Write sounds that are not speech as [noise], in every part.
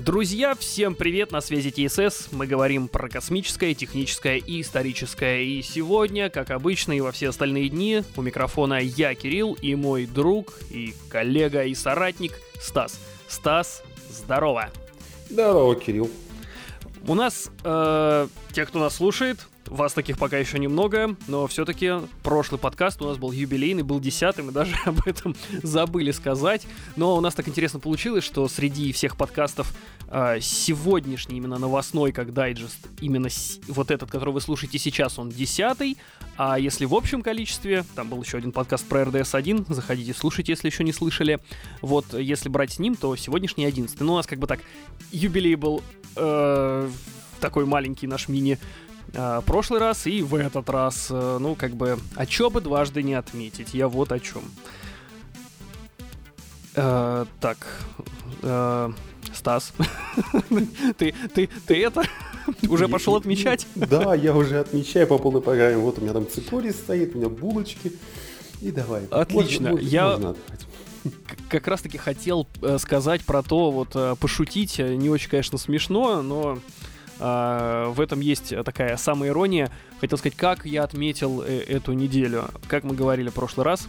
Друзья, всем привет, на связи ТСС. Мы говорим про космическое, техническое и историческое. И сегодня, как обычно и во все остальные дни, у микрофона я, Кирилл, и мой друг, и коллега, и соратник Стас. Стас, здорово. Здорово, Кирилл. У нас, э, те, кто нас слушает, вас таких пока еще немного, но все-таки прошлый подкаст у нас был юбилейный, был десятым, мы даже [laughs] об этом забыли сказать. Но у нас так интересно получилось, что среди всех подкастов э, сегодняшний именно новостной, как дайджест, именно с, вот этот, который вы слушаете сейчас, он десятый. А если в общем количестве, там был еще один подкаст про RDS-1, заходите, слушайте, если еще не слышали. Вот, если брать с ним, то сегодняшний одиннадцатый. Ну, у нас как бы так, юбилей был э, такой маленький наш мини э, прошлый раз и в этот раз. Э, ну, как бы, а чё бы дважды не отметить? Я вот о чем. Э, так, э, Стас, [laughs] ты, ты, ты это [laughs] уже пошел отмечать? [laughs] Да, я уже отмечаю по полной программе. Вот у меня там цикорий стоит, у меня булочки. И давай. Отлично. Можно, я можно как раз таки хотел э, сказать про то, вот э, пошутить, не очень, конечно, смешно, но в этом есть такая самая ирония. Хотел сказать, как я отметил э эту неделю. Как мы говорили в прошлый раз,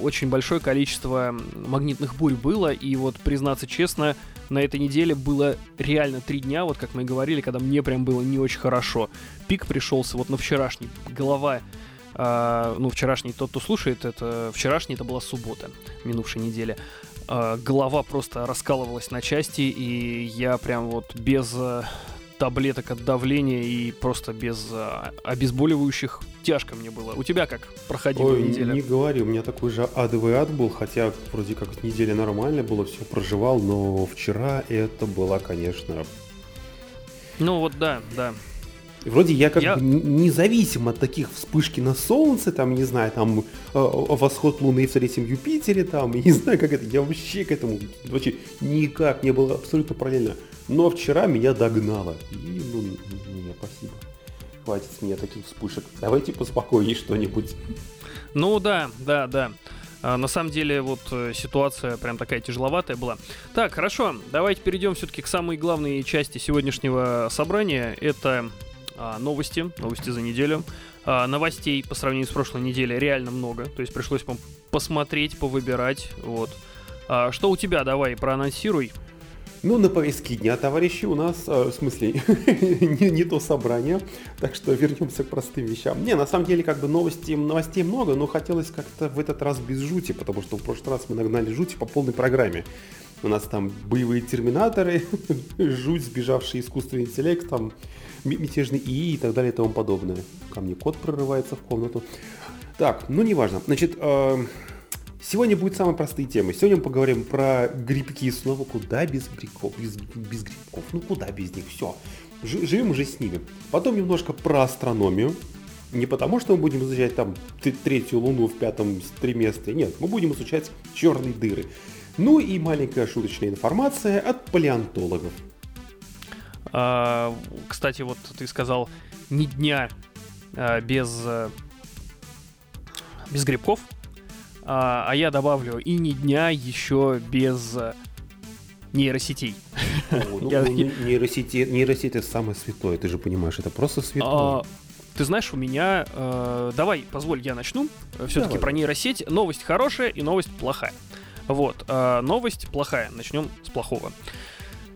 очень большое количество магнитных бурь было, и вот, признаться честно, на этой неделе было реально три дня, вот как мы и говорили, когда мне прям было не очень хорошо. Пик пришелся вот на вчерашний. Голова Uh, ну, вчерашний, тот, кто слушает, это вчерашний, это была суббота, минувшей недели. Uh, голова просто раскалывалась на части, и я прям вот без uh, таблеток от давления и просто без а, обезболивающих тяжко мне было. У тебя как проходила Ой, неделя? Не говори, у меня такой же адовый ад был, хотя вроде как неделя нормально было, все проживал, но вчера это была, конечно... Ну вот да, да. Вроде я как я... бы независим от таких вспышки на Солнце, там, не знаю, там, э, восход Луны в третьем Юпитере, там, [laughs] не знаю, как это, я вообще к этому вообще никак не было абсолютно параллельно. Но вчера меня догнало. И, ну, не, спасибо. Хватит с меня таких вспышек. Давайте поспокойнее что-нибудь. Ну да, да, да. А, на самом деле, вот э, ситуация прям такая тяжеловатая была. Так, хорошо, давайте перейдем все-таки к самой главной части сегодняшнего собрания. Это а, новости, новости за неделю. А, новостей по сравнению с прошлой неделей реально много. То есть пришлось посмотреть, повыбирать. Вот. А, что у тебя? Давай, проанонсируй. Ну, на повестке дня, товарищи, у нас, э, в смысле, [laughs] не, не то собрание, так что вернемся к простым вещам. Не, на самом деле, как бы новостей, новостей много, но хотелось как-то в этот раз без жути, потому что в прошлый раз мы нагнали жути по полной программе. У нас там боевые терминаторы, [laughs] жуть, сбежавший искусственный интеллект, там мятежный ИИ и так далее и тому подобное. Ко мне кот прорывается в комнату. Так, ну неважно. Значит, э, Сегодня будут самые простые темы. Сегодня мы поговорим про грибки снова. Куда без грибков? Без, без грибков. Ну куда без них? Все. Живем уже с ними. Потом немножко про астрономию. Не потому, что мы будем изучать там третью луну в пятом триместре. Нет, мы будем изучать черные дыры. Ну и маленькая шуточная информация от палеонтологов. А, кстати, вот ты сказал ни дня а, без, а, без грибков. А, а я добавлю и ни дня еще без э, нейросетей. О, [laughs] ну, я... нейросети, нейросеть это самое святое, ты же понимаешь, это просто святое. А, ты знаешь, у меня... Э, давай, позволь, я начну. Все-таки про нейросеть. Новость хорошая и новость плохая. Вот, э, новость плохая. Начнем с плохого.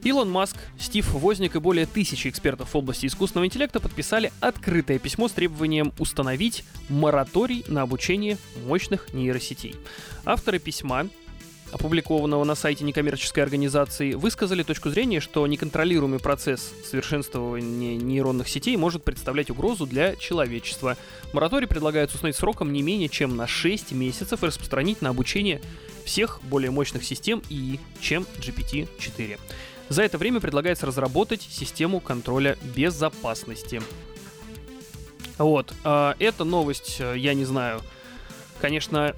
Илон Маск, Стив Возник и более тысячи экспертов в области искусственного интеллекта подписали открытое письмо с требованием установить мораторий на обучение мощных нейросетей. Авторы письма опубликованного на сайте некоммерческой организации, высказали точку зрения, что неконтролируемый процесс совершенствования нейронных сетей может представлять угрозу для человечества. Мораторий предлагается установить сроком не менее чем на 6 месяцев и распространить на обучение всех более мощных систем ИИ, чем GPT-4. За это время предлагается разработать систему контроля безопасности. Вот, э, эта новость, э, я не знаю, конечно,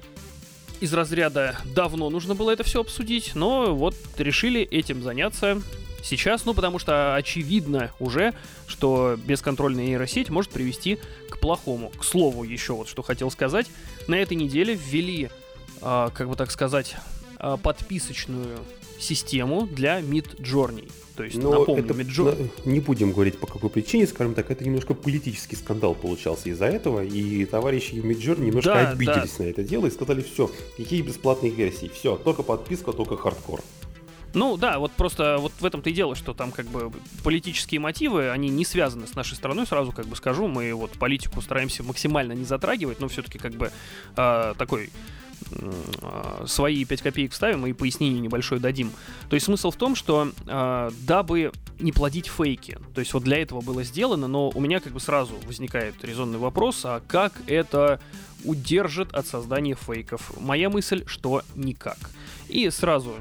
из разряда давно нужно было это все обсудить, но вот решили этим заняться сейчас, ну потому что очевидно уже, что бесконтрольная нейросеть может привести к плохому. К слову, еще вот что хотел сказать, на этой неделе ввели, э, как бы так сказать, а, подписочную систему для Mid Journey. То есть, Но напомню, это, Midjourney... Не будем говорить по какой причине, скажем так, это немножко политический скандал получался из-за этого, и товарищи в Midjourney немножко да, обиделись да. на это дело и сказали, все, какие бесплатные версии, все, только подписка, только хардкор. Ну да, вот просто вот в этом-то и дело, что там как бы политические мотивы, они не связаны с нашей страной, сразу как бы скажу, мы вот политику стараемся максимально не затрагивать, но все-таки как бы э, такой э, свои 5 копеек вставим и пояснение небольшое дадим. То есть смысл в том, что э, дабы не плодить фейки, то есть вот для этого было сделано, но у меня как бы сразу возникает резонный вопрос, а как это удержит от создания фейков? Моя мысль, что никак. И сразу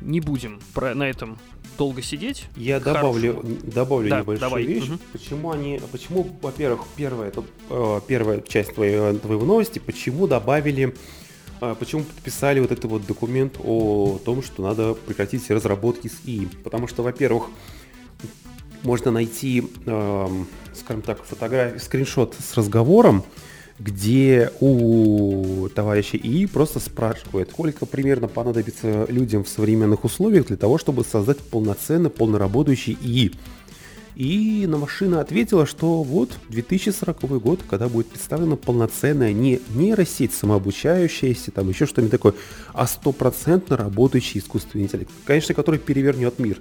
не будем про, на этом долго сидеть. Я добавлю, добавлю да, небольшую давай. вещь. Угу. Почему они, почему, во-первых, первая, это, э, первая часть твоей, твоей новости, почему добавили, почему подписали вот этот вот документ о том, что надо прекратить разработки с ИИ. Потому что, во-первых, можно найти, э, скажем так, фотографию, скриншот с разговором, где у товарища ИИ просто спрашивают, сколько примерно понадобится людям в современных условиях для того, чтобы создать полноценный, полноработающий ИИ. И на машина ответила, что вот 2040 год, когда будет представлена полноценная не нейросеть самообучающаяся, там еще что-нибудь такое, а стопроцентно работающий искусственный интеллект, конечно, который перевернет мир.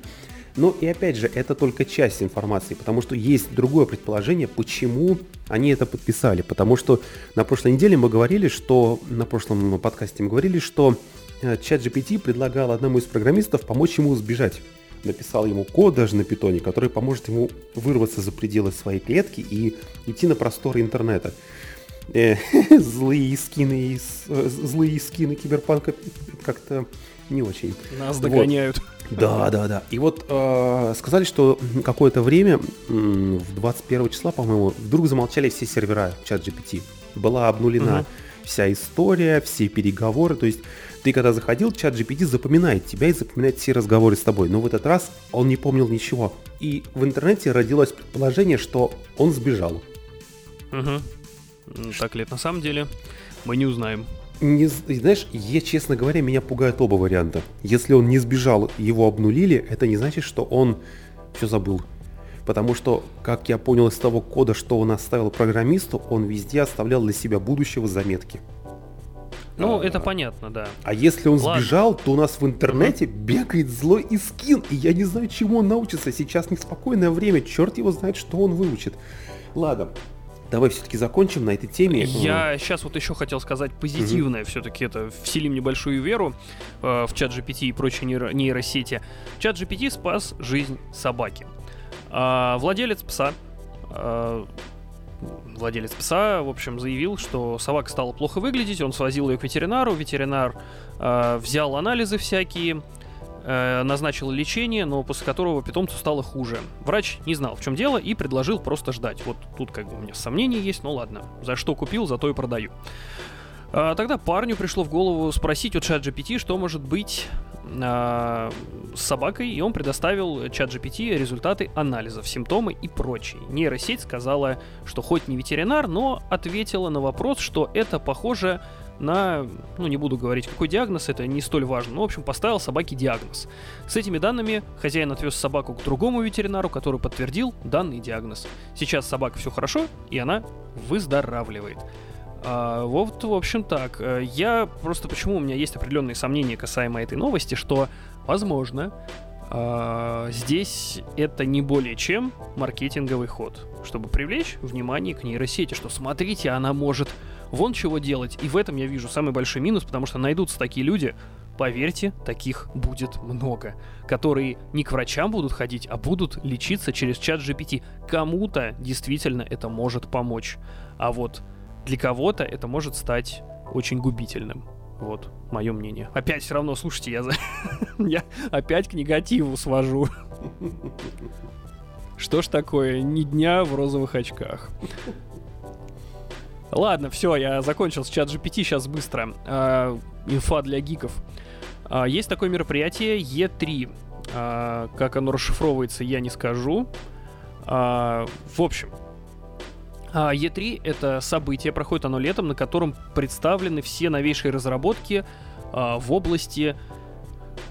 Но и опять же, это только часть информации, потому что есть другое предположение, почему они это подписали. Потому что на прошлой неделе мы говорили, что на прошлом подкасте мы говорили, что э, чат GPT предлагал одному из программистов помочь ему сбежать. Написал ему код даже на питоне, который поможет ему вырваться за пределы своей клетки и идти на просторы интернета. Э, [laughs] злые скины, э, злые скины киберпанка как-то не очень. Нас догоняют. Вот. Да, да, да. И вот э, сказали, что какое-то время, в 21 числа, по-моему, вдруг замолчали все сервера чат GPT. Была обнулена угу. вся история, все переговоры. То есть ты когда заходил, чат GPT запоминает тебя и запоминает все разговоры с тобой. Но в этот раз он не помнил ничего. И в интернете родилось предположение, что он сбежал. Угу. Так ли это на самом деле? Мы не узнаем не, знаешь, я, честно говоря, меня пугают оба варианта. Если он не сбежал, его обнулили, это не значит, что он все забыл. Потому что, как я понял из того кода, что он оставил программисту, он везде оставлял для себя будущего заметки. Ну, а, это понятно, да. А если он Ладно. сбежал, то у нас в интернете бегает злой Искин, и я не знаю, чему он научится. Сейчас неспокойное время, черт его знает, что он выучит. Ладно, давай все-таки закончим на этой теме. Я сейчас вот еще хотел сказать позитивное, угу. все-таки это вселим небольшую веру э, в чат GPT и прочие нейро- нейросети. Чат GPT спас жизнь собаки. Э, владелец пса э, владелец пса, в общем, заявил, что собака стала плохо выглядеть, он свозил ее к ветеринару, ветеринар э, взял анализы всякие, э, назначил лечение, но после которого питомцу стало хуже. Врач не знал, в чем дело, и предложил просто ждать. Вот тут как бы у меня сомнения есть, но ладно. За что купил, за то и продаю. А, тогда парню пришло в голову спросить у чат GPT, что может быть а, с собакой, и он предоставил чат GPT результаты анализов, симптомы и прочее. Нейросеть сказала, что хоть не ветеринар, но ответила на вопрос, что это похоже на, ну не буду говорить какой диагноз, это не столь важно, но в общем поставил собаке диагноз. С этими данными хозяин отвез собаку к другому ветеринару, который подтвердил данный диагноз. Сейчас собака все хорошо, и она выздоравливает. А, вот, в общем, так. Э, я просто почему у меня есть определенные сомнения касаемо этой новости, что, возможно, а, здесь это не более чем маркетинговый ход, чтобы привлечь внимание к нейросети, что смотрите, она может вон чего делать. И в этом я вижу самый большой минус, потому что найдутся такие люди, поверьте, таких будет много, которые не к врачам будут ходить, а будут лечиться через чат GPT. Кому-то действительно это может помочь, а вот для кого-то это может стать очень губительным. Вот, мое мнение. Опять все равно, слушайте, я, за... [laughs] я опять к негативу свожу. [laughs] Что ж такое, ни дня в розовых очках. Ладно, все, я закончил с чат GPT, сейчас быстро. Э, инфа для гиков. Э, есть такое мероприятие E3. Э, а, как оно расшифровывается, я не скажу. Э, в общем, E3 это событие, проходит оно летом, на котором представлены все новейшие разработки а, в области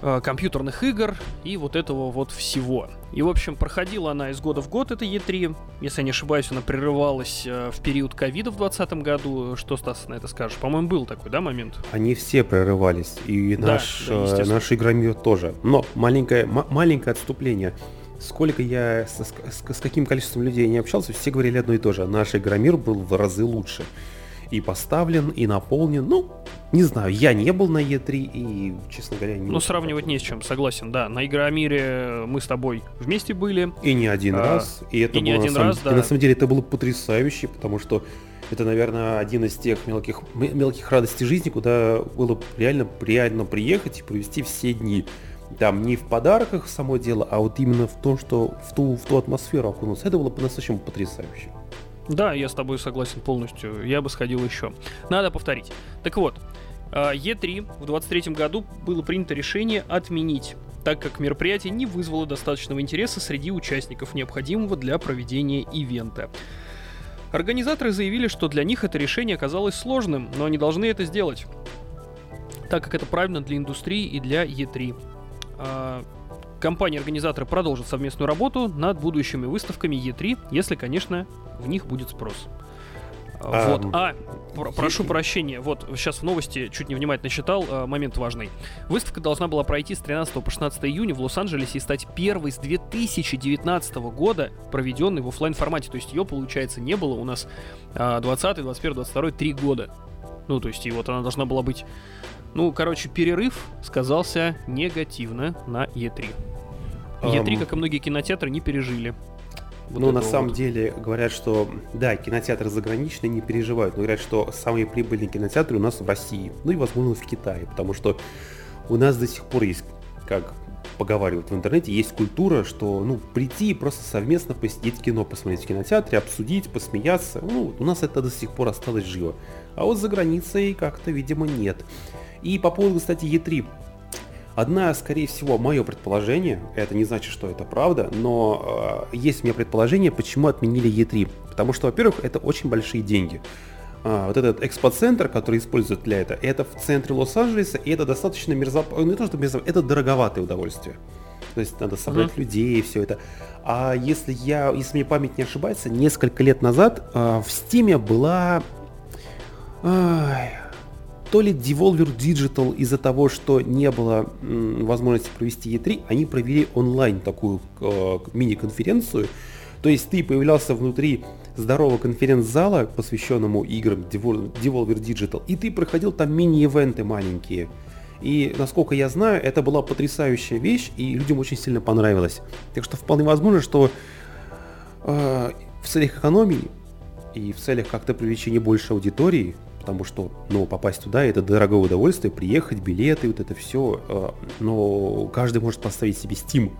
а, компьютерных игр и вот этого вот всего. И, в общем, проходила она из года в год, это E3. Если я не ошибаюсь, она прерывалась э, в период ковида в 2020 году. Что, Стас, на это скажешь? По-моему, был такой, да, момент? Они все прерывались, и да, наш, да, э, наш игромир тоже. Но маленькое, маленькое отступление. Сколько я, с, с, с каким количеством людей не общался, все говорили одно и то же. Наш игромир был в разы лучше и поставлен, и наполнен. Ну, не знаю, я не был на Е3 и, честно говоря, не... Ну, сравнивать не с чем, согласен, да. На Игромире мы с тобой вместе были. И не один а, раз. И это и не один самом... раз, да. И на самом деле это было потрясающе, потому что это, наверное, один из тех мелких, мелких радостей жизни, куда было реально реально приехать и провести все дни. Там не в подарках само дело, а вот именно в том, что в ту, в ту атмосферу окунуться. Это было по-настоящему потрясающе. Да, я с тобой согласен полностью. Я бы сходил еще. Надо повторить. Так вот, E3 а, в 2023 году было принято решение отменить, так как мероприятие не вызвало достаточного интереса среди участников, необходимого для проведения ивента. Организаторы заявили, что для них это решение оказалось сложным, но они должны это сделать, так как это правильно для индустрии и для E3. А, компании-организаторы продолжат совместную работу над будущими выставками E3, если, конечно, в них будет спрос. А, вот. А, про- прошу прощения, вот сейчас в новости чуть невнимательно читал, э, момент важный. Выставка должна была пройти с 13 по 16 июня в Лос-Анджелесе и стать первой с 2019 года, проведенной в офлайн формате. То есть ее, получается, не было у нас э, 20, 21, 22, 3 года. Ну, то есть, и вот она должна была быть... Ну, короче, перерыв сказался негативно на E3. E3, как и многие кинотеатры, не пережили. Вот ну, на самом вот. деле говорят, что да, кинотеатры заграничные не переживают, но говорят, что самые прибыльные кинотеатры у нас в России, ну и, возможно, в Китае, потому что у нас до сих пор есть, как поговаривают в интернете, есть культура, что, ну, прийти и просто совместно посидеть кино, посмотреть в кинотеатре, обсудить, посмеяться. Ну, у нас это до сих пор осталось живо. А вот за границей как-то, видимо, нет. И по поводу, кстати, Е3. Одна, скорее всего, мое предположение, это не значит, что это правда, но э, есть у меня предположение, почему отменили E3. Потому что, во-первых, это очень большие деньги. А, вот этот экспоцентр, который используют для этого, это в центре Лос-Анджелеса, и это достаточно мерзоп... не то, что мерзоп... это дороговатое удовольствие. То есть надо собрать uh-huh. людей и все это. А если я, если мне память не ошибается, несколько лет назад э, в Стиме была... Ай, то ли Devolver Digital из-за того, что не было возможности провести E3, они провели онлайн такую э, мини-конференцию. То есть ты появлялся внутри здорового конференц-зала, посвященному играм Devolver Digital, и ты проходил там мини-ивенты маленькие. И, насколько я знаю, это была потрясающая вещь, и людям очень сильно понравилось. Так что вполне возможно, что э, в целях экономии и в целях как-то привлечения больше аудитории потому что, ну, попасть туда это дорогое удовольствие, приехать, билеты, вот это все, э, но каждый может поставить себе Steam.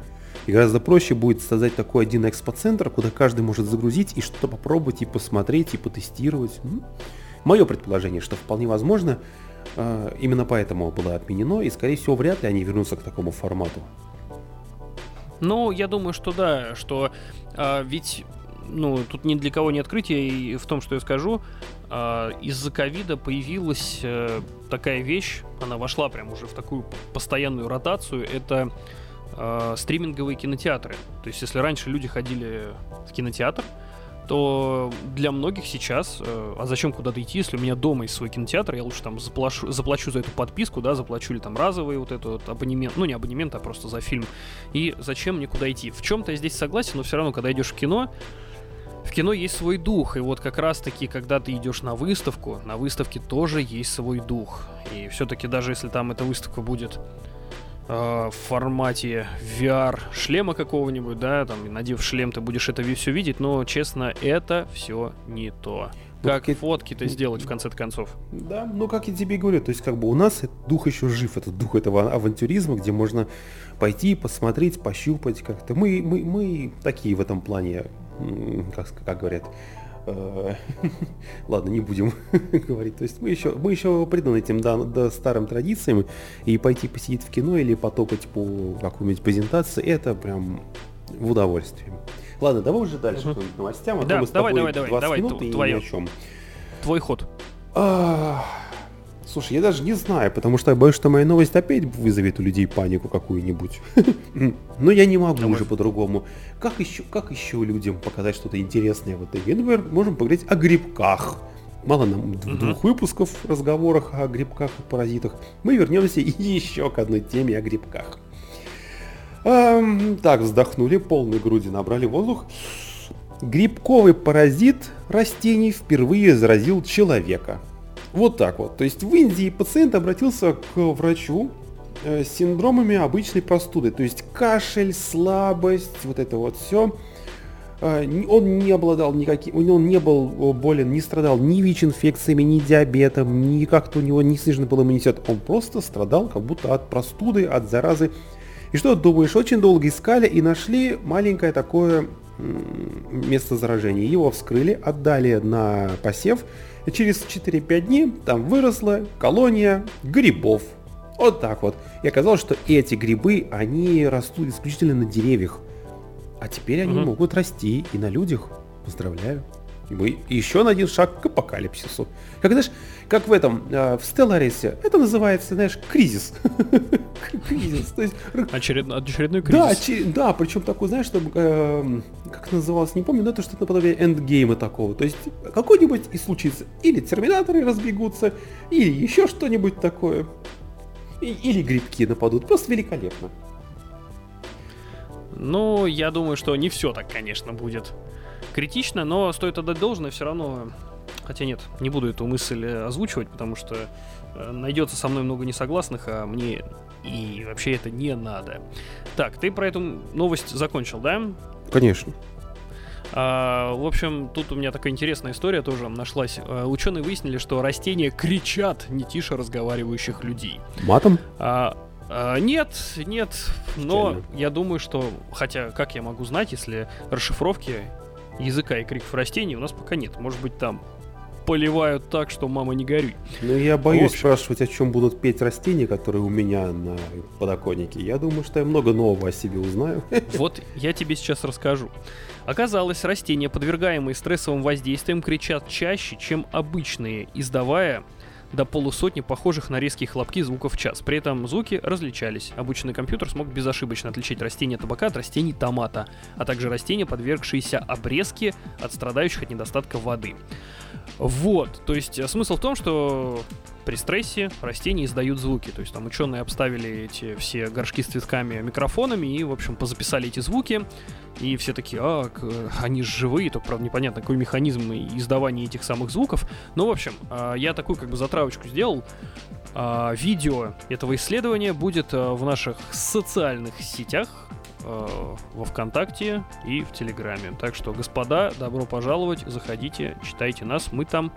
И гораздо проще будет создать такой один экспоцентр, куда каждый может загрузить и что-то попробовать, и посмотреть, и потестировать. Мое предположение, что вполне возможно, э, именно поэтому было отменено, и, скорее всего, вряд ли они вернутся к такому формату. Ну, я думаю, что да, что э, ведь ну, тут ни для кого не открытие и в том, что я скажу. Э, из-за ковида появилась э, такая вещь, она вошла прям уже в такую постоянную ротацию, это э, стриминговые кинотеатры. То есть, если раньше люди ходили в кинотеатр, то для многих сейчас, э, а зачем куда-то идти, если у меня дома есть свой кинотеатр, я лучше там заплачу, заплачу за эту подписку, да, заплачу ли там разовый вот этот вот абонемент, ну не абонемент, а просто за фильм. И зачем мне куда идти? В чем-то я здесь согласен, но все равно, когда идешь в кино, в кино есть свой дух, и вот как раз-таки, когда ты идешь на выставку, на выставке тоже есть свой дух. И все-таки даже если там эта выставка будет э, в формате VR шлема какого-нибудь, да, там, надев шлем, ты будешь это все видеть, но, честно, это все не то. Ну, как фотки-то сделать в конце концов. Да, ну как я тебе говорю, то есть как бы у нас дух еще жив, этот дух этого авантюризма, где можно пойти, посмотреть, пощупать как-то. Мы, мы, мы такие в этом плане как, как говорят, э, [laughs] ладно, не будем [laughs] говорить. То есть мы еще, мы еще преданы этим да, да, старым традициям, и пойти посидеть в кино или потопать по какой-нибудь презентации, это прям в удовольствие. Ладно, давай уже дальше угу. новостям, а да, то мы с давай, тобой давай, давай, давай, минут и твое, ни о чем. Твой ход. А, Слушай, я даже не знаю, потому что я боюсь, что моя новость опять вызовет у людей панику какую-нибудь. [laughs] Но я не могу уже по-другому. Как еще, как еще людям показать что-то интересное в этой игре? Например, можем поговорить о грибках. Мало нам двух выпусков разговорах о грибках и паразитах. Мы вернемся [laughs] еще к одной теме о грибках. Так, вздохнули, полной груди набрали воздух. Грибковый паразит растений впервые заразил человека. Вот так вот. То есть в Индии пациент обратился к врачу э, с синдромами обычной простуды. То есть кашель, слабость, вот это вот все. Э, он не обладал никаким, он не был болен, не страдал ни ВИЧ-инфекциями, ни диабетом, ни как-то у него не снижен был иммунитет. Он просто страдал как будто от простуды, от заразы. И что думаешь, очень долго искали и нашли маленькое такое место заражения. Его вскрыли, отдали на посев, и через 4-5 дней там выросла колония грибов. Вот так вот. И оказалось, что эти грибы, они растут исключительно на деревьях. А теперь они угу. могут расти и на людях. Поздравляю. И мы еще на один шаг к апокалипсису. Как знаешь, как в этом, э, в Stellaris, это называется, знаешь, кризис. [laughs] кризис. То есть... Очеред... Очередной кризис. Да, причем такой, знаешь, что, э, как называлось, не помню, но это что-то наподобие эндгейма такого. То есть какой-нибудь и случится. Или терминаторы разбегутся, или еще что-нибудь такое. Или грибки нападут. Просто великолепно. Ну, я думаю, что не все так, конечно, будет критично, но стоит отдать должное, все равно Хотя нет, не буду эту мысль э, озвучивать, потому что э, найдется со мной много несогласных, а мне и вообще это не надо. Так, ты про эту новость закончил, да? Конечно. А, в общем, тут у меня такая интересная история тоже нашлась. А, ученые выяснили, что растения кричат не тише разговаривающих людей. Матом? А, а, нет, нет, но Печально. я думаю, что, хотя как я могу знать, если расшифровки языка и криков растений у нас пока нет. Может быть, там поливают так, что мама не горюй. Ну, я боюсь общем... спрашивать, о чем будут петь растения, которые у меня на подоконнике. Я думаю, что я много нового о себе узнаю. [laughs] Вот я тебе сейчас расскажу. Оказалось, растения, подвергаемые стрессовым воздействием, кричат чаще, чем обычные, издавая до полусотни похожих на резкие хлопки звуков в час. При этом звуки различались. Обученный компьютер смог безошибочно отличить растения табака от растений томата, а также растения, подвергшиеся обрезке от страдающих от недостатка воды. Вот, то есть э, смысл в том, что при стрессе растения издают звуки. То есть там ученые обставили эти все горшки с цветками микрофонами и, в общем, позаписали эти звуки. И все такие, а, они же живые, только, правда, непонятно, какой механизм издавания этих самых звуков. Но, в общем, а, я такую как бы затравочку сделал. А, видео этого исследования будет а, в наших социальных сетях, во ВКонтакте и в Телеграме. Так что, господа, добро пожаловать, заходите, читайте нас, мы там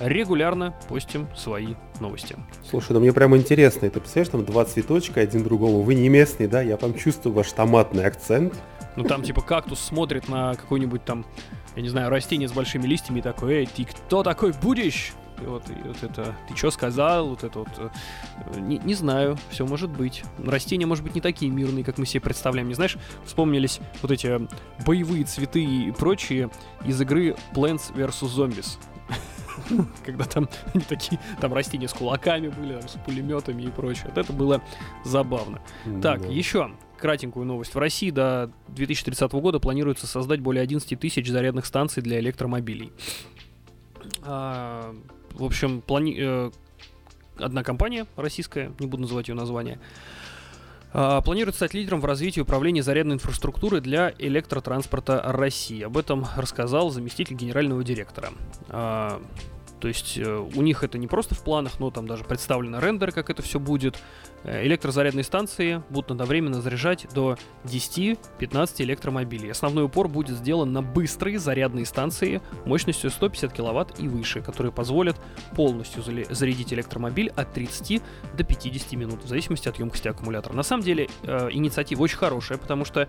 регулярно постим свои новости. Слушай, ну мне прямо интересно, это представляешь, там два цветочка один другому, вы не местный, да, я там чувствую ваш томатный акцент. Ну там типа кактус смотрит на какой-нибудь там, я не знаю, растение с большими листьями и такой, эй, ты кто такой будешь? И вот, и вот это, ты что сказал, вот это вот, э, не, не знаю, все может быть. Растения, может быть, не такие мирные, как мы себе представляем. Не знаешь, вспомнились вот эти боевые цветы и прочие из игры Plants vs. Zombies. [laughs] когда там [laughs] они такие, там растения с кулаками были, там, с пулеметами и прочее. Вот это было забавно. Mm-hmm. Так, еще кратенькую новость. В России до 2030 года планируется создать более 11 тысяч зарядных станций для электромобилей. А, в общем, плани... Э, одна компания российская, не буду называть ее название, планирует стать лидером в развитии управления зарядной инфраструктуры для электротранспорта России. Об этом рассказал заместитель генерального директора. То есть э, у них это не просто в планах, но там даже представлены рендеры, как это все будет. Э, электрозарядные станции будут одновременно заряжать до 10-15 электромобилей. Основной упор будет сделан на быстрые зарядные станции мощностью 150 кВт и выше, которые позволят полностью зарядить электромобиль от 30 до 50 минут, в зависимости от емкости аккумулятора. На самом деле э, инициатива очень хорошая, потому что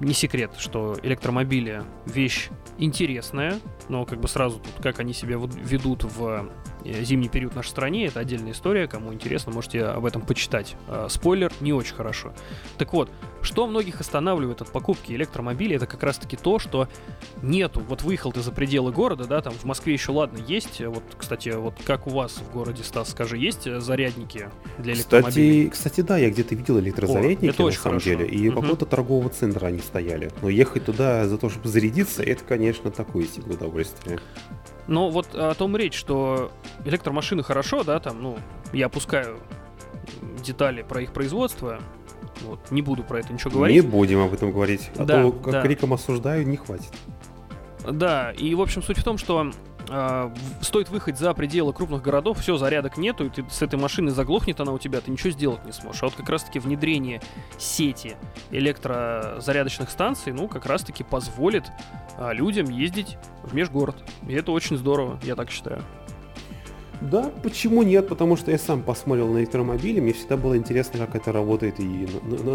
не секрет, что электромобили вещь интересная, но как бы сразу тут, как они себя ведут в э, зимний период в нашей стране, это отдельная история, кому интересно, можете об этом почитать. А, спойлер, не очень хорошо. Так вот, Что многих останавливает от покупки электромобилей, это как раз-таки то, что нету. Вот выехал ты за пределы города, да, там в Москве еще ладно есть. Вот, кстати, вот как у вас в городе, Стас, скажи, есть зарядники для электромобилей? Кстати, кстати да, я где-то видел электрозарядники, О, это на самом хорошо. деле, и угу. какого-то торгового центра они стояли. Но ехать туда за то, чтобы зарядиться, это, конечно, такое себе удовольствие. Но вот о том речь, что электромашины хорошо, да, там, ну, я опускаю детали про их производство, вот, не буду про это ничего говорить. Не будем об этом говорить, а да, то, как да. криком осуждаю, не хватит. Да, и, в общем, суть в том, что стоит выехать за пределы крупных городов, все, зарядок нету, и ты с этой машины заглохнет она у тебя, ты ничего сделать не сможешь. А вот как раз-таки внедрение сети электрозарядочных станций, ну, как раз-таки позволит э, людям ездить в межгород. И это очень здорово, я так считаю. Да, почему нет? Потому что я сам посмотрел на электромобили, мне всегда было интересно, как это работает и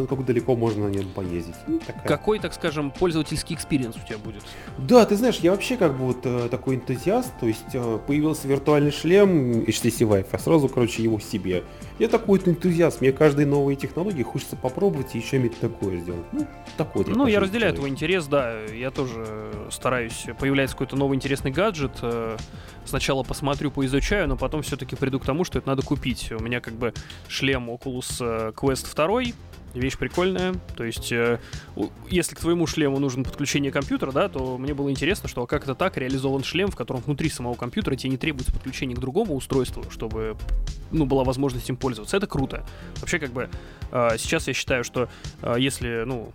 как далеко можно на нем поездить. Ну, Какой, так скажем, пользовательский experience у тебя будет? Да, ты знаешь, я вообще как бы вот э, такой энтузиаст, то есть э, появился виртуальный шлем HTC Vive, а сразу, короче, его себе. Я такой вот энтузиаст, мне каждые новые технологии хочется попробовать и еще иметь такое сделать. Ну, такой Ну, я разделяю твой интерес, да, я тоже стараюсь, появляется какой-то новый интересный гаджет, э, сначала посмотрю, поизучаю, но потом все-таки приду к тому, что это надо купить. У меня как бы шлем Oculus э, Quest 2, вещь прикольная. То есть, э, если к твоему шлему нужно подключение компьютера, да, то мне было интересно, что как это так реализован шлем, в котором внутри самого компьютера тебе не требуется подключение к другому устройству, чтобы, ну, была возможность им пользоваться. Это круто. Вообще, как бы, э, сейчас я считаю, что если, ну,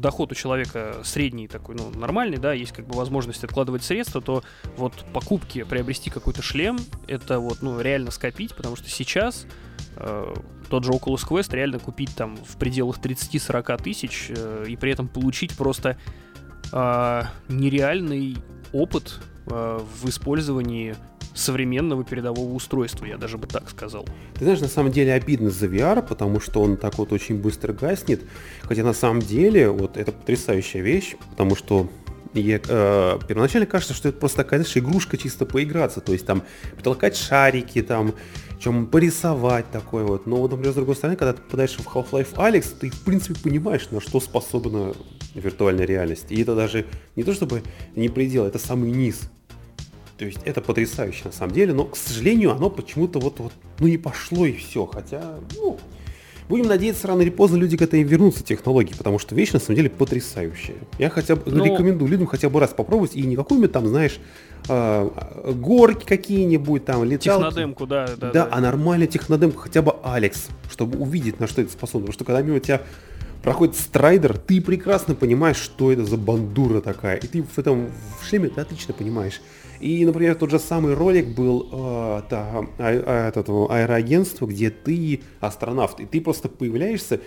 доход у человека средний такой, ну, нормальный, да, есть как бы возможность откладывать средства, то вот покупки, приобрести какой-то шлем, это вот, ну, реально скопить, потому что сейчас э, тот же Oculus Quest реально купить там в пределах 30-40 тысяч э, и при этом получить просто э, нереальный опыт э, в использовании современного передового устройства, я даже бы так сказал. Ты знаешь, на самом деле обидно за VR, потому что он так вот очень быстро гаснет, хотя на самом деле вот это потрясающая вещь, потому что и, э, первоначально кажется, что это просто такая, знаешь, игрушка чисто поиграться, то есть там потолкать шарики, там, чем порисовать такое вот. Но, вот, например, с другой стороны, когда ты попадаешь в Half-Life Alex, ты, в принципе, понимаешь, на что способна виртуальная реальность. И это даже не то чтобы не предел, это самый низ. То есть это потрясающе на самом деле, но, к сожалению, оно почему-то вот, вот ну не пошло и все. Хотя, ну, будем надеяться, рано или поздно люди к этой вернутся, технологии, потому что вещь на самом деле потрясающая. Я хотя бы но... Ну, рекомендую людям хотя бы раз попробовать, и не какую-нибудь там, знаешь, э, горки какие-нибудь там, леталки. Технодемку, да, да. Да, да. а нормальная технодемка, хотя бы Алекс, чтобы увидеть, на что это способно. Потому что когда мимо тебя проходит страйдер, ты прекрасно понимаешь, что это за бандура такая. И ты в этом в шлеме ты отлично понимаешь, и, например, тот же самый ролик был э, та, а, а, этого аэроагентства, где ты астронавт, и ты просто появляешься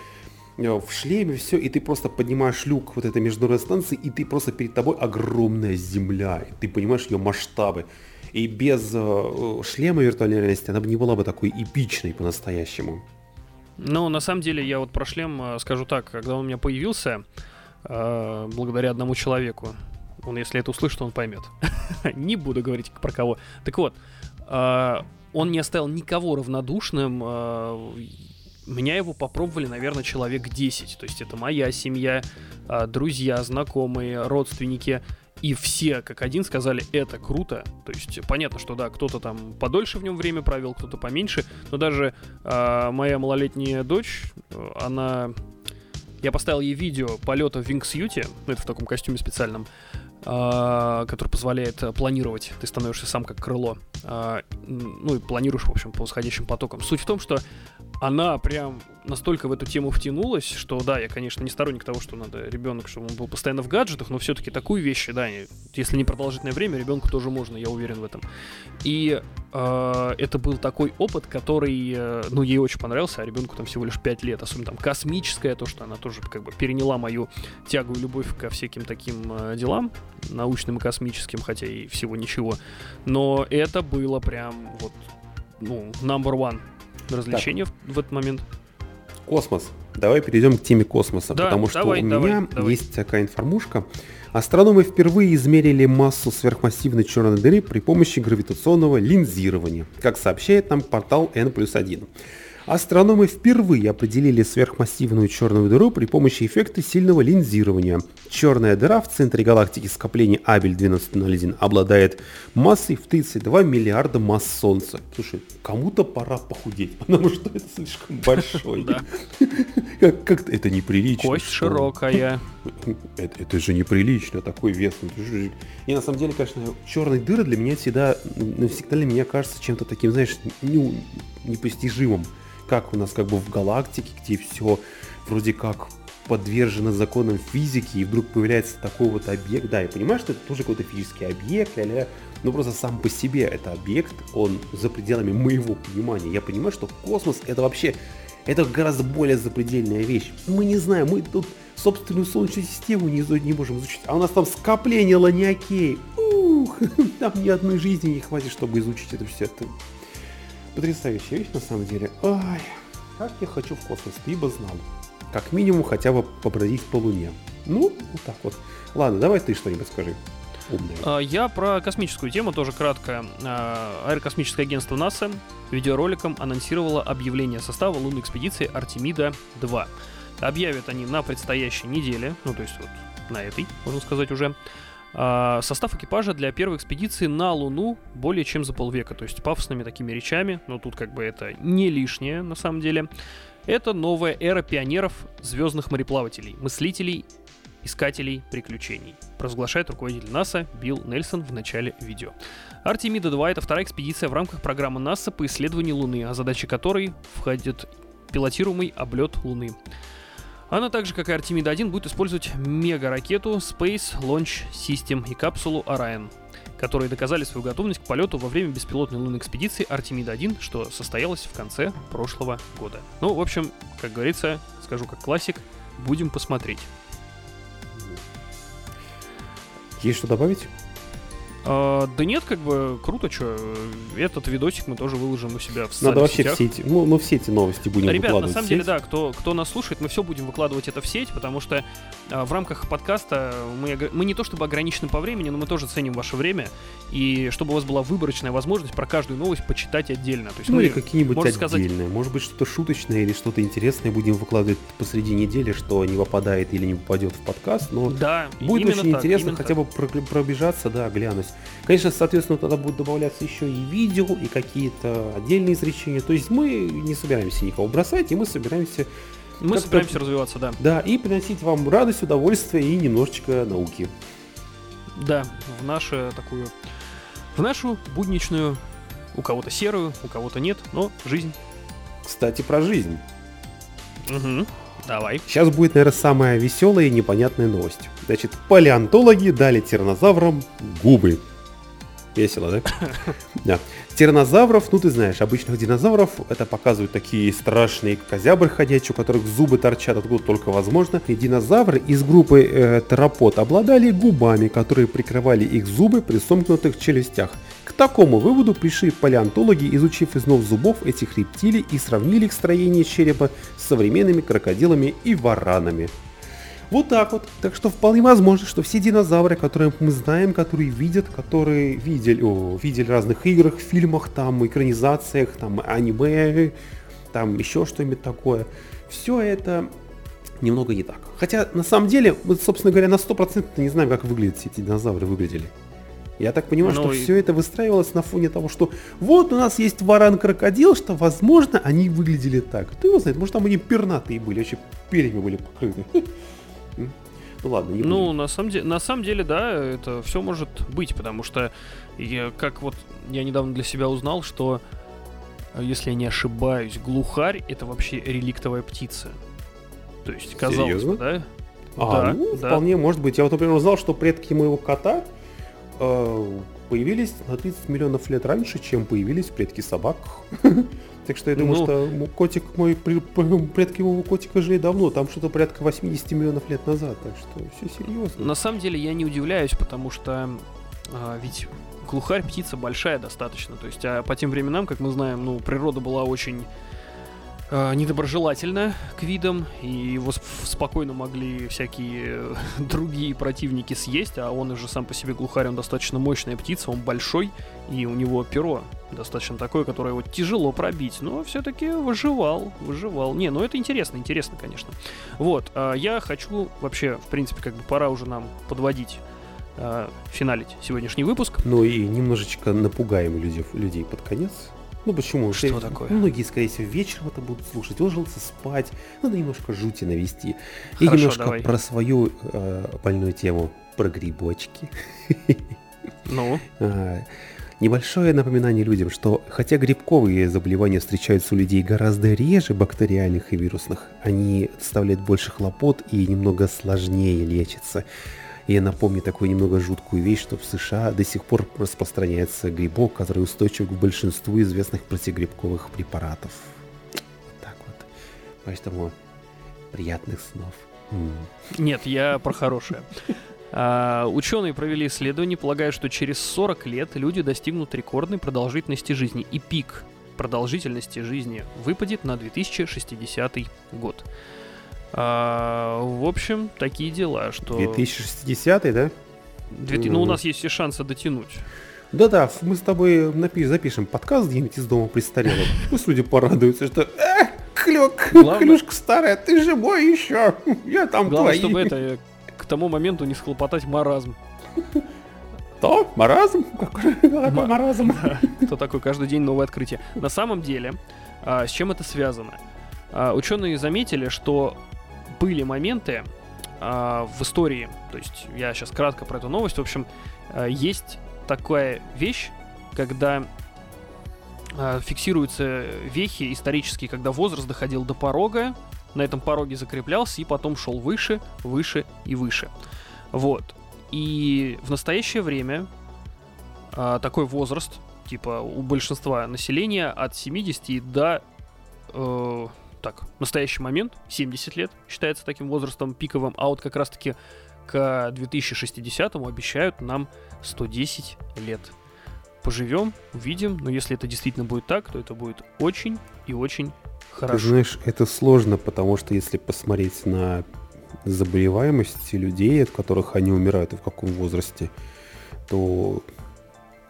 э, в шлеме, все, и ты просто поднимаешь люк вот этой международной станции, и ты просто перед тобой огромная земля, и ты понимаешь ее масштабы. И без э, шлема виртуальной реальности она бы не была бы такой эпичной по-настоящему. Ну, на самом деле, я вот про шлем э, скажу так, когда он у меня появился, э, благодаря одному человеку, он, если это услышит, он поймет. [laughs] не буду говорить про кого. Так вот, э, он не оставил никого равнодушным. Э, меня его попробовали, наверное, человек 10. То есть это моя семья, э, друзья, знакомые, родственники. И все, как один, сказали, это круто. То есть понятно, что да, кто-то там подольше в нем время провел, кто-то поменьше. Но даже э, моя малолетняя дочь, она... Я поставил ей видео полета в вингсьюте, ну это в таком костюме специальном, который позволяет э, планировать. Ты становишься сам как крыло. А, ну и планируешь, в общем, по восходящим потокам. Суть в том, что она прям настолько в эту тему втянулась, что да, я, конечно, не сторонник того, что надо ребенок, чтобы он был постоянно в гаджетах, но все-таки такую вещь, да, если не продолжительное время, ребенку тоже можно, я уверен в этом. И э, это был такой опыт, который, э, ну, ей очень понравился, а ребенку там всего лишь 5 лет, особенно там космическое, то, что она тоже как бы переняла мою тягу и любовь ко всяким таким э, делам, научным и космическим, хотя и всего ничего. Но это было прям вот, ну, number one развлечения в, в этот момент. Космос. Давай перейдем к теме космоса, да, потому что давай, у давай, меня давай. есть такая информушка. Астрономы впервые измерили массу сверхмассивной черной дыры при помощи гравитационного линзирования, как сообщает нам портал N плюс 1. Астрономы впервые определили сверхмассивную черную дыру при помощи эффекта сильного линзирования. Черная дыра в центре галактики скопления Абель 1201 обладает массой в 32 миллиарда масс Солнца. Слушай, кому-то пора похудеть, потому что это слишком [laughs] большой. [laughs] Как-то это неприлично. Кость широкая. [laughs] Это же неприлично, такой вес. И на самом деле, конечно, черные дыры для меня всегда, навсегда для меня кажется чем-то таким, знаешь, ну, непостижимым как у нас как бы в галактике, где все вроде как подвержено законам физики, и вдруг появляется такой вот объект. Да, я понимаю, что это тоже какой-то физический объект, ля-ля, но просто сам по себе это объект, он за пределами моего понимания. Я понимаю, что космос это вообще, это гораздо более запредельная вещь. Мы не знаем, мы тут собственную Солнечную систему не, не можем изучить, а у нас там скопление ланиакей. Ух, [laughs] там ни одной жизни не хватит, чтобы изучить это все. Это Потрясающая вещь на самом деле. Ой, как я хочу в космос, ты бы знал. Как минимум хотя бы побродить по Луне. Ну, вот так вот. Ладно, давай ты что-нибудь скажи. Умное. А, я про космическую тему тоже кратко. А, аэрокосмическое агентство НАСА видеороликом анонсировало объявление состава лунной экспедиции Артемида-2. Объявят они на предстоящей неделе, ну то есть вот на этой, можно сказать уже. А, состав экипажа для первой экспедиции на Луну более чем за полвека, то есть пафосными такими речами, но тут как бы это не лишнее на самом деле. Это новая эра пионеров звездных мореплавателей, мыслителей, искателей приключений, провозглашает руководитель НАСА Билл Нельсон в начале видео. Артемида-2 — это вторая экспедиция в рамках программы НАСА по исследованию Луны, а задачи которой входит пилотируемый облет Луны. Она также, как и Артемида-1, будет использовать мега-ракету Space Launch System и капсулу Orion, которые доказали свою готовность к полету во время беспилотной лунной экспедиции Артемида-1, что состоялось в конце прошлого года. Ну, в общем, как говорится, скажу как классик, будем посмотреть. Есть что добавить? А, да нет, как бы круто, что этот видосик мы тоже выложим у себя в Надо вообще сетях. все эти, ну, мы все эти новости будем Ребят, выкладывать на самом деле, да, кто, кто нас слушает, мы все будем выкладывать это в сеть, потому что а, в рамках подкаста мы, мы не то чтобы ограничены по времени, но мы тоже ценим ваше время, и чтобы у вас была выборочная возможность про каждую новость почитать отдельно. То есть ну мы, или какие-нибудь отдельные, сказать... может быть что-то шуточное или что-то интересное будем выкладывать посреди недели, что не попадает или не попадет в подкаст, но да, будет очень так, интересно хотя бы пробежаться, да, глянуть. Конечно, соответственно, тогда будут добавляться еще и видео, и какие-то отдельные изречения. То есть мы не собираемся никого бросать, и мы собираемся... Мы собираемся развиваться, да. Да, и приносить вам радость, удовольствие и немножечко науки. Да, в нашу такую... В нашу будничную, у кого-то серую, у кого-то нет, но жизнь. Кстати, про жизнь. Угу. Давай. Сейчас будет, наверное, самая веселая и непонятная новость. Значит, палеонтологи дали тиранозаврам губы. Весело, да? [laughs] Да. Тиранозавров, ну ты знаешь, обычных динозавров, это показывают такие страшные козябры ходячие, у которых зубы торчат откуда только возможно. И динозавры из группы э, терапод обладали губами, которые прикрывали их зубы при сомкнутых челюстях. К такому выводу пришли палеонтологи, изучив износ зубов этих рептилий и сравнили их строение черепа современными крокодилами и варанами. Вот так вот. Так что вполне возможно, что все динозавры, которые мы знаем, которые видят, которые видели, о, видели в разных играх, фильмах, там, экранизациях, там, аниме, там еще что-нибудь такое, все это немного не так. Хотя, на самом деле, мы, собственно говоря, на 100% не знаем, как выглядят все эти динозавры выглядели. Я так понимаю, ну, что и... все это выстраивалось на фоне того, что вот у нас есть варан-крокодил, что, возможно, они выглядели так. Кто его знает, может, там они пернатые были, вообще перьями были покрыты. Ну ладно, не Ну, на самом, деле, на самом деле, да, это все может быть, потому что я, как вот я недавно для себя узнал, что, э, если я не ошибаюсь, глухарь это вообще реликтовая птица. То есть, казалось Серьезно? бы, да? А, да, ну, да. вполне может быть. Я вот, например, узнал, что предки моего кота появились на 30 миллионов лет раньше, чем появились предки собак. [laughs] Так что я думаю, ну, что котик мой, предки моего котика жили давно, там что-то порядка 80 миллионов лет назад, так что все серьезно. На самом деле я не удивляюсь, потому что а, ведь глухарь птица большая достаточно, то есть а по тем временам, как мы знаем, ну природа была очень э, недоброжелательно к видам, и его спокойно могли всякие [laughs] другие противники съесть, а он уже сам по себе глухарь, он достаточно мощная птица, он большой, и у него перо достаточно такое, которое его тяжело пробить, но все-таки выживал, выживал. Не, ну это интересно, интересно, конечно. Вот, э, я хочу вообще, в принципе, как бы пора уже нам подводить э, финалить сегодняшний выпуск. Ну и немножечко напугаем людей, людей под конец. Ну почему? Что Ты, такое? Многие, скорее всего, вечером это будут слушать, ложился спать. Надо немножко жути навести. И Хорошо, немножко давай. про свою э, больную тему, про грибочки. Ну? [laughs] А, небольшое напоминание людям, что хотя грибковые заболевания встречаются у людей гораздо реже бактериальных и вирусных, они доставляют больше хлопот и немного сложнее лечатся. Я напомню такую немного жуткую вещь, что в США до сих пор распространяется грибок, который устойчив к большинству известных противогрибковых препаратов. Вот так вот. Поэтому приятных снов. Нет, я про хорошее. А, ученые провели исследование, полагая, что через 40 лет люди достигнут рекордной продолжительности жизни, и пик продолжительности жизни выпадет на 2060 год. А, в общем, такие дела, что... 2060, да? 2000... Ну, у нас есть все шансы дотянуть. Да-да, мы с тобой напиш... запишем подкаст где-нибудь из дома престарелых. Пусть люди порадуются, что э, клюк, Главное... клюшка старая, ты же мой еще, я там Главное, твои. чтобы это к тому моменту не схлопотать маразм. То? Маразм? Какой, какой маразм? [laughs] Да. Кто такой каждый день новое открытие? На самом деле, а, с чем это связано? А, ученые заметили, что были моменты э, в истории, то есть я сейчас кратко про эту новость, в общем, э, есть такая вещь, когда э, фиксируются вехи исторические, когда возраст доходил до порога, на этом пороге закреплялся и потом шел выше, выше и выше. Вот. И в настоящее время э, такой возраст, типа у большинства населения от 70 до э, так, настоящий момент, 70 лет считается таким возрастом пиковым, а вот как раз-таки к 2060-му обещают нам 110 лет. Поживем, увидим, но если это действительно будет так, то это будет очень и очень хорошо. Ты знаешь, это сложно, потому что если посмотреть на заболеваемость людей, от которых они умирают и в каком возрасте, то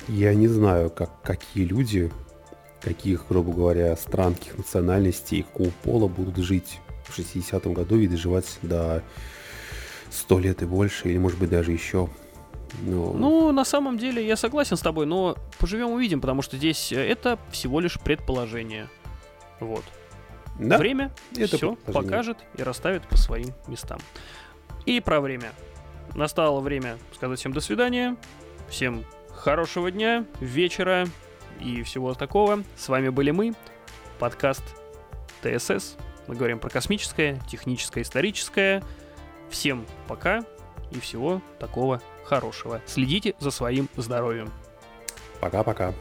я не знаю, как, какие люди каких, грубо говоря, стран, каких национальностей, какого пола будут жить в 60-м году и доживать до 100 лет и больше, или может быть даже еще. Но... Ну, на самом деле, я согласен с тобой, но поживем увидим, потому что здесь э, это всего лишь предположение. Вот. Да, время это все покажет и расставит по своим местам. И про время. Настало время сказать всем до свидания. Всем хорошего дня, вечера, и всего такого. С вами были мы, подкаст ТСС. Мы говорим про космическое, техническое, историческое. Всем пока и всего такого хорошего. Следите за своим здоровьем. Пока-пока.